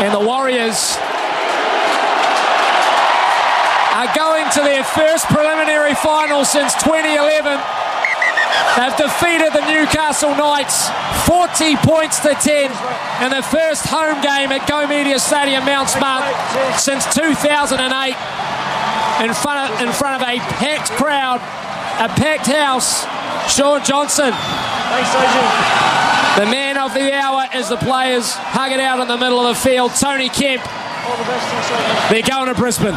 And the Warriors are going to their first preliminary final since 2011. They've defeated the Newcastle Knights 40 points to 10 in the first home game at Go Media Stadium, Mount Smart, since 2008. In front of, in front of a packed crowd, a packed house. Shaun Johnson. The man of the hour as the players hug it out in the middle of the field. Tony Kemp. They're going to Brisbane.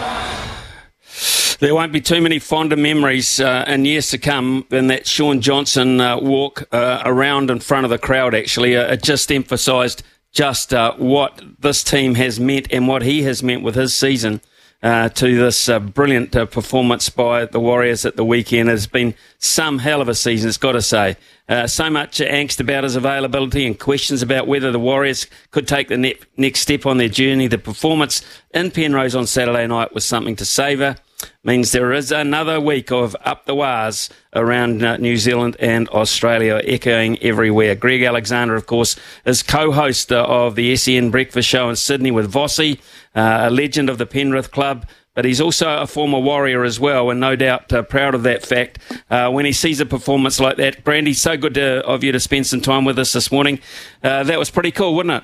There won't be too many fonder memories uh, in years to come than that Shaun Johnson uh, walk uh, around in front of the crowd, actually. Uh, it just emphasised just uh, what this team has meant and what he has meant with his season. Uh, to this uh, brilliant uh, performance by the Warriors at the weekend. It's been some hell of a season, it's got to say. Uh, so much angst about his availability and questions about whether the Warriors could take the ne- next step on their journey. The performance in Penrose on Saturday night was something to savour means there is another week of up the wires around uh, New Zealand and Australia, echoing everywhere. Greg Alexander, of course, is co-host uh, of the SEN Breakfast Show in Sydney with Vossy, uh, a legend of the Penrith Club. But he's also a former warrior as well, and no doubt uh, proud of that fact. Uh, when he sees a performance like that, Brandy, so good to, of you to spend some time with us this morning. Uh, that was pretty cool, wasn't it?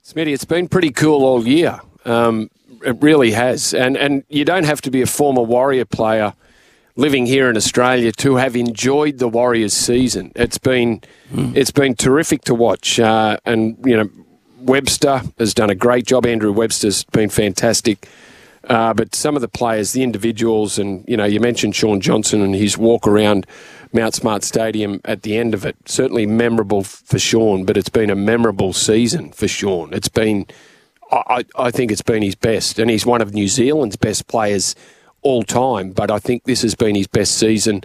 Smithy, it's been pretty cool all year. Um, it really has. And and you don't have to be a former Warrior player living here in Australia to have enjoyed the Warriors season. It's been mm. it's been terrific to watch. Uh, and you know, Webster has done a great job. Andrew Webster's been fantastic. Uh, but some of the players, the individuals, and you know, you mentioned Shaun Johnson and his walk around Mount Smart Stadium at the end of it. Certainly memorable for Shaun, but it's been a memorable season for Shaun. It's been I, I think it's been his best, and he's one of New Zealand's best players all time. But I think this has been his best season,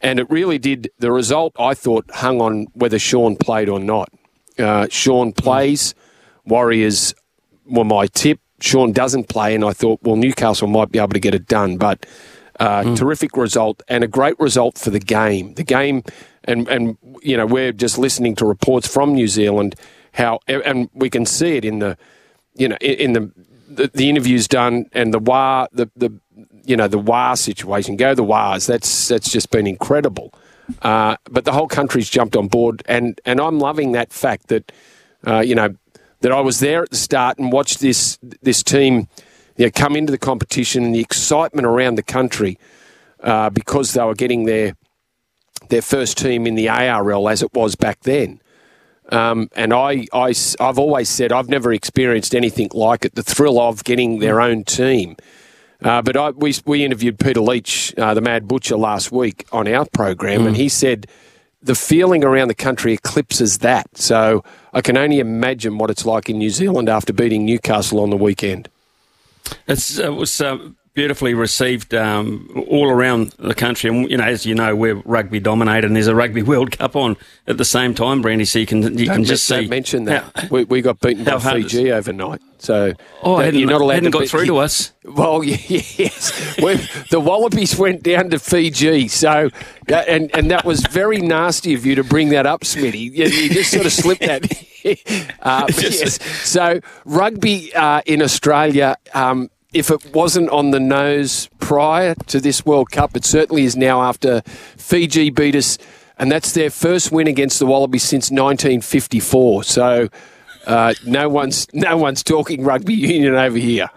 and it really did. The result I thought hung on whether Shaun played or not. Uh, Shaun plays. Warriors were my tip. Shaun doesn't play, and I thought, well, Newcastle might be able to get it done. But uh, mm. terrific result and a great result for the game. The game, and and you know, we're just listening to reports from New Zealand how, and we can see it in the you know, in, in the, the, the interviews done and the WAR, the, the you know the WAR situation, go the WARs. That's that's just been incredible. Uh, but the whole country's jumped on board, and and I'm loving that fact that uh, you know that I was there at the start and watched this this team you know, come into the competition and the excitement around the country uh, because they were getting their their first team in the ARL as it was back then. Um, and I, I, I've always said I've never experienced anything like it the thrill of getting their own team. Uh, but I, we, we interviewed Peter Leitch, uh, the Mad Butcher, last week on our program, mm. and he said the feeling around the country eclipses that. So I can only imagine what it's like in New Zealand after beating Newcastle on the weekend. It's, it was uh, beautifully received um, all around the country. And you know, as you know, we're rugby dominated, and there's a rugby World Cup on at the same time, Brandy. So you can you don't can just see. mention that how, we, we got beaten by Fiji overnight. So oh, you're not allowed to got be, through to us. Well, yes, the Wallabies went down to Fiji. So and and that was very nasty of you to bring that up, Smithy. You, you just sort of slipped that. uh, yes. So rugby uh, in Australia. Um, if it wasn't on the nose prior to this World Cup, it certainly is now after Fiji beat us, and that's their first win against the Wallabies since 1954. So uh, no one's no one's talking rugby union over here.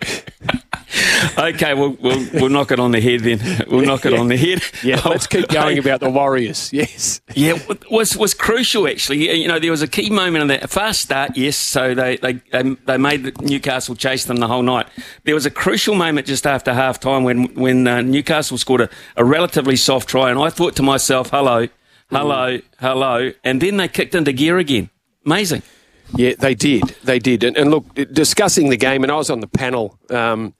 okay, we'll, we'll, we'll knock it on the head then. We'll knock it yeah. on the head. Yeah, let's keep going about the Warriors. Yes. Yeah, was was crucial actually. You know, there was a key moment in that fast start. Yes, so they they they made Newcastle chase them the whole night. There was a crucial moment just after half time when when uh, Newcastle scored a, a relatively soft try, and I thought to myself, "Hello, hello, mm. hello," and then they kicked into gear again. Amazing. Yeah, they did. They did. And, and look, discussing the game, and I was on the panel um,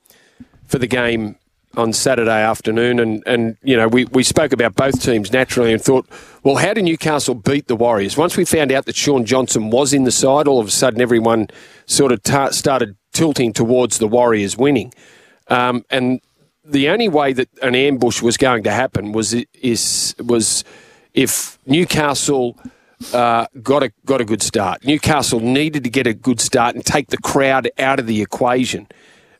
for the game on Saturday afternoon, and, and you know we, we spoke about both teams naturally and thought, well, how did Newcastle beat the Warriors? Once we found out that Shaun Johnson was in the side, all of a sudden everyone sort of ta- started tilting towards the Warriors winning, um, and the only way that an ambush was going to happen was is was if Newcastle. Uh, got a got a good start. Newcastle needed to get a good start and take the crowd out of the equation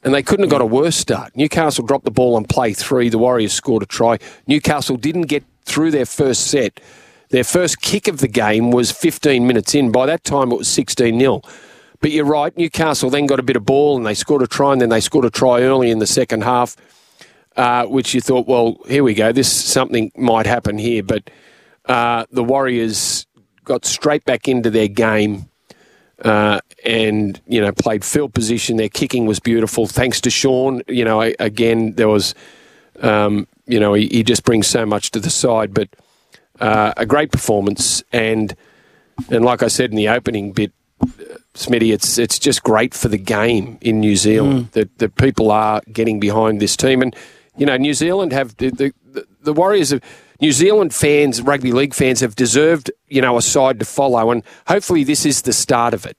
and they couldn't have got a worse start. Newcastle dropped the ball on play three. The Warriors scored a try. Newcastle didn't get through their first set. Their first kick of the game was 15 minutes in. By that time, it was 16 0. But you're right, Newcastle then got a bit of ball and they scored a try, and then they scored a try early in the second half, uh, which you thought, well, here we go, this something might happen here. But uh, the Warriors got straight back into their game uh, and you know played field position. Their kicking was beautiful, thanks to Shaun. You know, again there was, um, you know, he, he, just brings so much to the side. But uh, a great performance, and and like I said in the opening bit, Smithy, it's it's just great for the game in New Zealand mm. that that people are getting behind this team, and you know, New Zealand have the the, the Warriors have New Zealand fans, rugby league fans, have deserved you know a side to follow, and hopefully this is the start of it.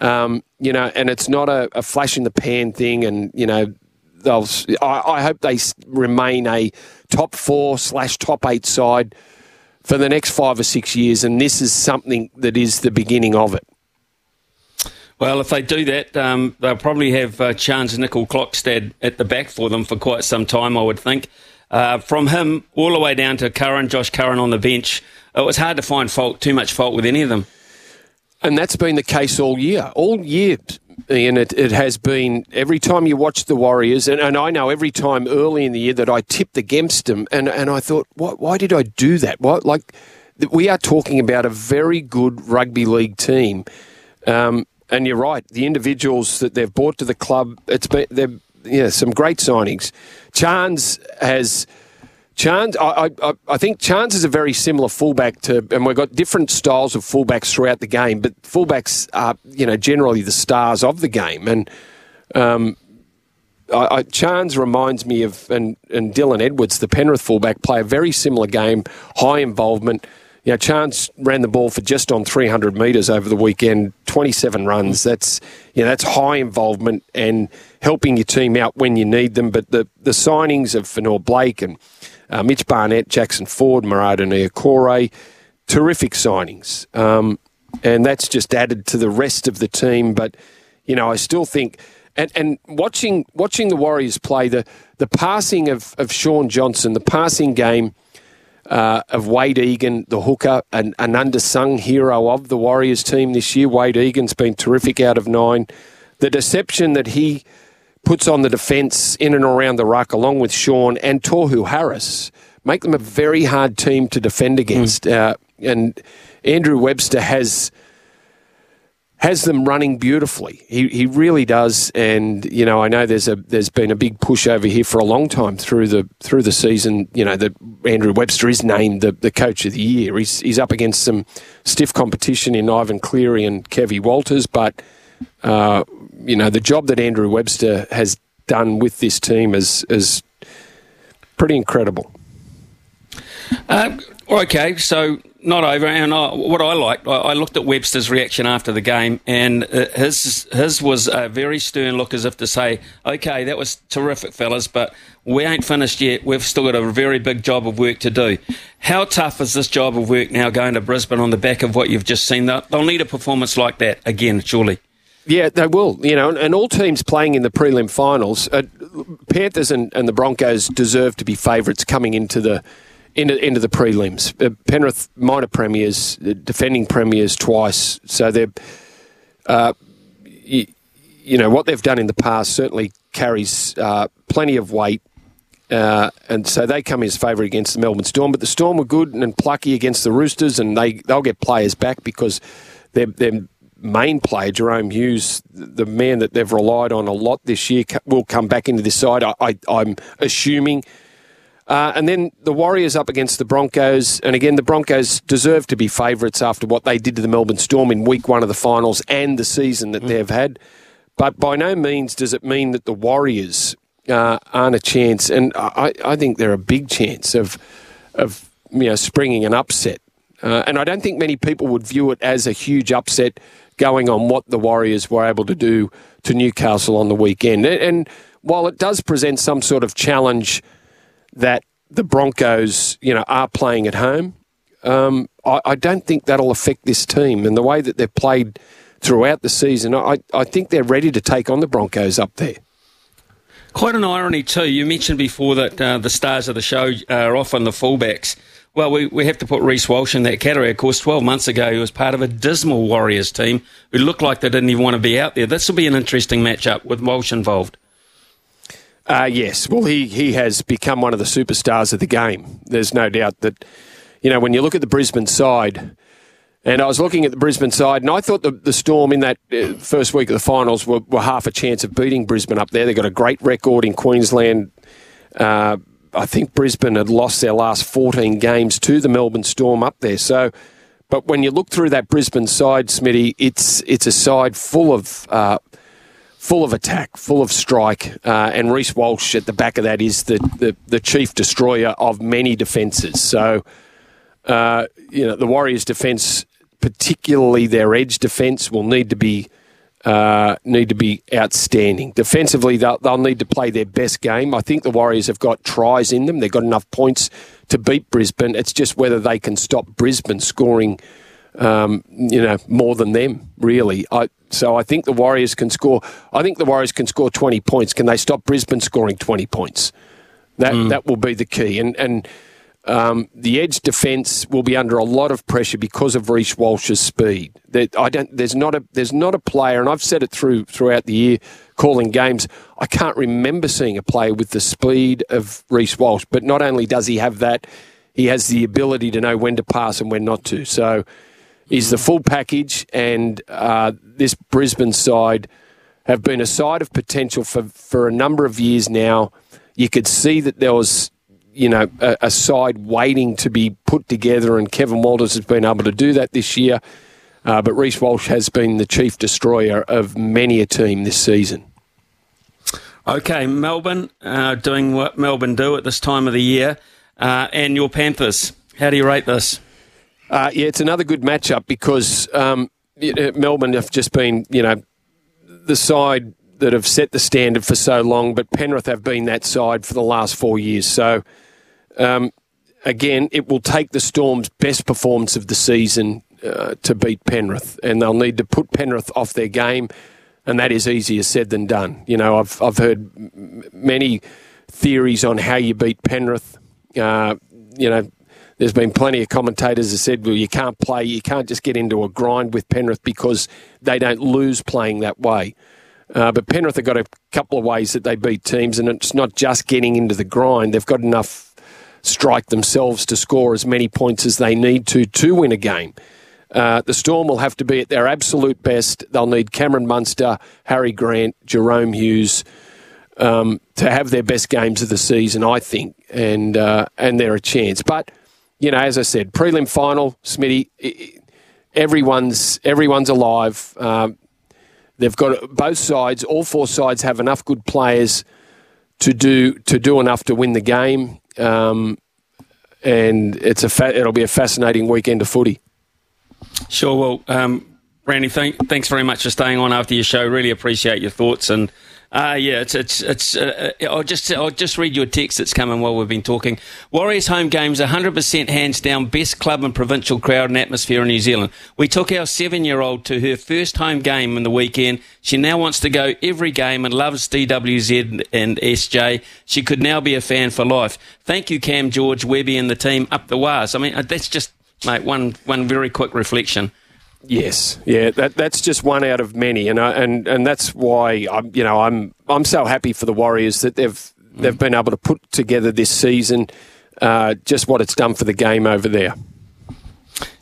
Um, you know, and it's not a, a, flash in the pan thing, and you know, they'll. I, I hope they remain a top four slash top eight side for the next five or six years, and this is something that is the beginning of it. Well, if they do that, um, they'll probably have uh, Charnze Nicoll-Klokstad at the back for them for quite some time, I would think. Uh, from him all the way down to Curran, Josh Curran on the bench, it was hard to find fault, too much fault with any of them. And that's been the case all year. All year, Ian, it, it has been every time you watch the Warriors, and, and I know every time early in the year that I tipped against them, and, and I thought, why, why did I do that? What like we are talking about a very good rugby league team, um, and you're right. The individuals that they've brought to the club, it's been they've yeah, some great signings. Charnze has. Charnze, I, I, I think Charnze is a very similar fullback to, and we've got different styles of fullbacks throughout the game, but fullbacks are, you know, generally the stars of the game. And um, I, I, Charnze reminds me of, and, and Dylan Edwards, the Penrith fullback, play a very similar game, high involvement. You know, Charnze ran the ball for just on 300 metres over the weekend, 27 runs. That's, you know, that's high involvement and helping your team out when you need them. But the, the signings of Fonua Blake and uh, Mitch Barnett, Jackson Ford, Marata Niukore, terrific signings. Um, and that's just added to the rest of the team. But, you know, I still think. And, and watching watching the Warriors play, the, the passing of, of Shaun Johnson, the passing game uh, of Wade Egan, the hooker, an, an undersung hero of the Warriors team this year. Wade Egan's been terrific out of nine. The deception that he puts on the defence in and around the ruck, along with Shaun and Tohu Harris, make them a very hard team to defend against. Mm. Uh, and Andrew Webster has has them running beautifully. He he really does. And you know, I know there's a there's been a big push over here for a long time through the through the season. You know that Andrew Webster is named the, the coach of the year. He's he's up against some stiff competition in Ivan Cleary and Kevy Walters, but uh, you know the job that Andrew Webster has done with this team is is pretty incredible. Uh, okay, so not over. And I, what I liked, I, I, looked at Webster's reaction after the game, and uh, his his was a very stern look, as if to say, "Okay, that was terrific, fellas, but we ain't finished yet. We've still got a very big job of work to do." How tough is this job of work now going to Brisbane on the back of what you've just seen? They'll need a performance like that again, surely. Yeah, they will. You know, and all teams playing in the prelim finals, uh, Panthers and, and the Broncos deserve to be favourites coming into the into, into the prelims. Uh, Penrith minor premiers, defending premiers twice, so they're, uh, you, you, know, what they've done in the past certainly carries uh, plenty of weight. Uh, and so they come as favourite against the Melbourne Storm, but the Storm were good and plucky against the Roosters, and they they'll get players back because their their main player, Jahrome Hughes, the man that they've relied on a lot this year, will come back into this side. I, I, I'm assuming Uh, and then the Warriors up against the Broncos. And again, the Broncos deserve to be favourites after what they did to the Melbourne Storm in week one of the finals and the season that mm. they've had. But by no means does it mean that the Warriors uh, aren't a chance. And I, I think they're a big chance of, of you know, springing an upset. Uh, and I don't think many people would view it as a huge upset going on what the Warriors were able to do to Newcastle on the weekend. And, and while it does present some sort of challenge that the Broncos, you know, are playing at home, um, I, I, don't think that'll affect this team and the way that they've played throughout the season. I, I think they're ready to take on the Broncos up there. Quite an irony too. You mentioned before that uh, the stars of the show are often the fullbacks. Well, we, we have to put Reece Walsh in that category. Of course, 12 months ago, he was part of a dismal Warriors team who looked like they didn't even want to be out there. This will be an interesting matchup with Walsh involved. Uh, yes. Well, he, he has become one of the superstars of the game. There's no doubt that, you know, when you look at the Brisbane side, and I was looking at the Brisbane side, and I thought the, the Storm in that uh, first week of the finals were, were half a chance of beating Brisbane up there. They've got a great record in Queensland. Uh, I think Brisbane had lost their last 14 games to the Melbourne Storm up there. So, but when you look through that Brisbane side, Smithy, it's it's a side full of uh, full of attack, full of strike, uh, and Reece Walsh at the back of that is the, the, the chief destroyer of many defences. So, uh, you know, the Warriors' defence, particularly their edge defence, will need to be uh, need to be outstanding. Defensively, they'll, they'll, need to play their best game. I think the Warriors have got tries in them. They've got enough points to beat Brisbane. It's just whether they can stop Brisbane scoring, um, you know, more than them. Really, I, so I think the Warriors can score. I think the Warriors can score twenty points. Can they stop Brisbane scoring twenty points? That mm. that will be the key. And and um, the edge defence will be under a lot of pressure because of Reece Walsh's speed. I don't. There's not a. There's not a player, and I've said it through throughout the year, calling games. I can't remember seeing a player with the speed of Reece Walsh. But not only does he have that, he has the ability to know when to pass and when not to. So, he's the full package, and uh, this Brisbane side have been a side of potential for for a number of years now. You could see that there was you know, a, a, side waiting to be put together, and Kevin Walters has been able to do that this year. Uh, but Reece Walsh has been the chief destroyer of many a team this season. Okay, Melbourne uh, doing what Melbourne do at this time of the year, uh, and your Panthers. How do you rate this? Uh, yeah, it's another good matchup because um, Melbourne have just been, you know, the side that have set the standard for so long, but Penrith have been that side for the last four years. So um, again, it will take the Storm's best performance of the season uh, to beat Penrith, and they'll need to put Penrith off their game, and that is easier said than done. You know, I've I've heard many theories on how you beat Penrith. Uh, you know, there's been plenty of commentators that said, well, you can't play, you can't just get into a grind with Penrith because they don't lose playing that way. Uh, but Penrith have got a couple of ways that they beat teams, and it's not just getting into the grind. They've got enough strike themselves to score as many points as they need to to win a game. Uh, the Storm will have to be at their absolute best. They'll need Cameron Munster, Harry Grant, Jahrome Hughes um, to have their best games of the season, I think, and uh, and they're a chance. But you know, as I said, prelim final, Smithy, everyone's everyone's alive. Um, they've got both sides. All four sides have enough good players to do to do enough to win the game. Um, and it's a fa- it'll be a fascinating weekend of footy. Sure. Well, um, Brandy, thanks very much for staying on after your show. Really appreciate your thoughts and uh, yeah, it's it's it's. Uh, uh, I'll just I'll just read your text that's coming while we've been talking. Warriors home games, 100% hands down, best club and provincial crowd and atmosphere in New Zealand. We took our seven-year-old to her first home game in the weekend. She now wants to go every game and loves DWZ and SJ. She could now be a fan for life. Thank you, Cam George, Webby, and the team up the wires. I mean, uh, that's just mate one one very quick reflection. Yes, yeah, that that's just one out of many, and I, and and that's why I'm you know I'm I'm so happy for the Warriors that they've they've been able to put together this season, uh, just what it's done for the game over there.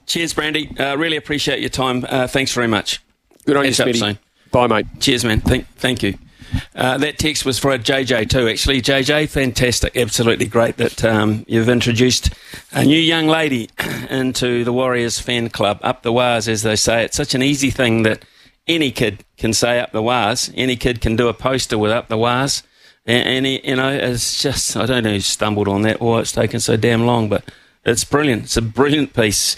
Cheers, Brandy. Uh, really appreciate your time. Uh, thanks very much. Good on Catch you, Smithy. Bye, mate. Cheers, man. Thank thank you. Uh, that text was for a JJ too, actually. JJ, fantastic. Absolutely great that um, you've introduced a new young lady into the Warriors fan club. Up the wires, as they say. It's such an easy thing that any kid can say up the wires. Any kid can do a poster with up the wires. And, and you know, it's just, I don't know who stumbled on that, why it's taken so damn long, but it's brilliant. It's a brilliant piece.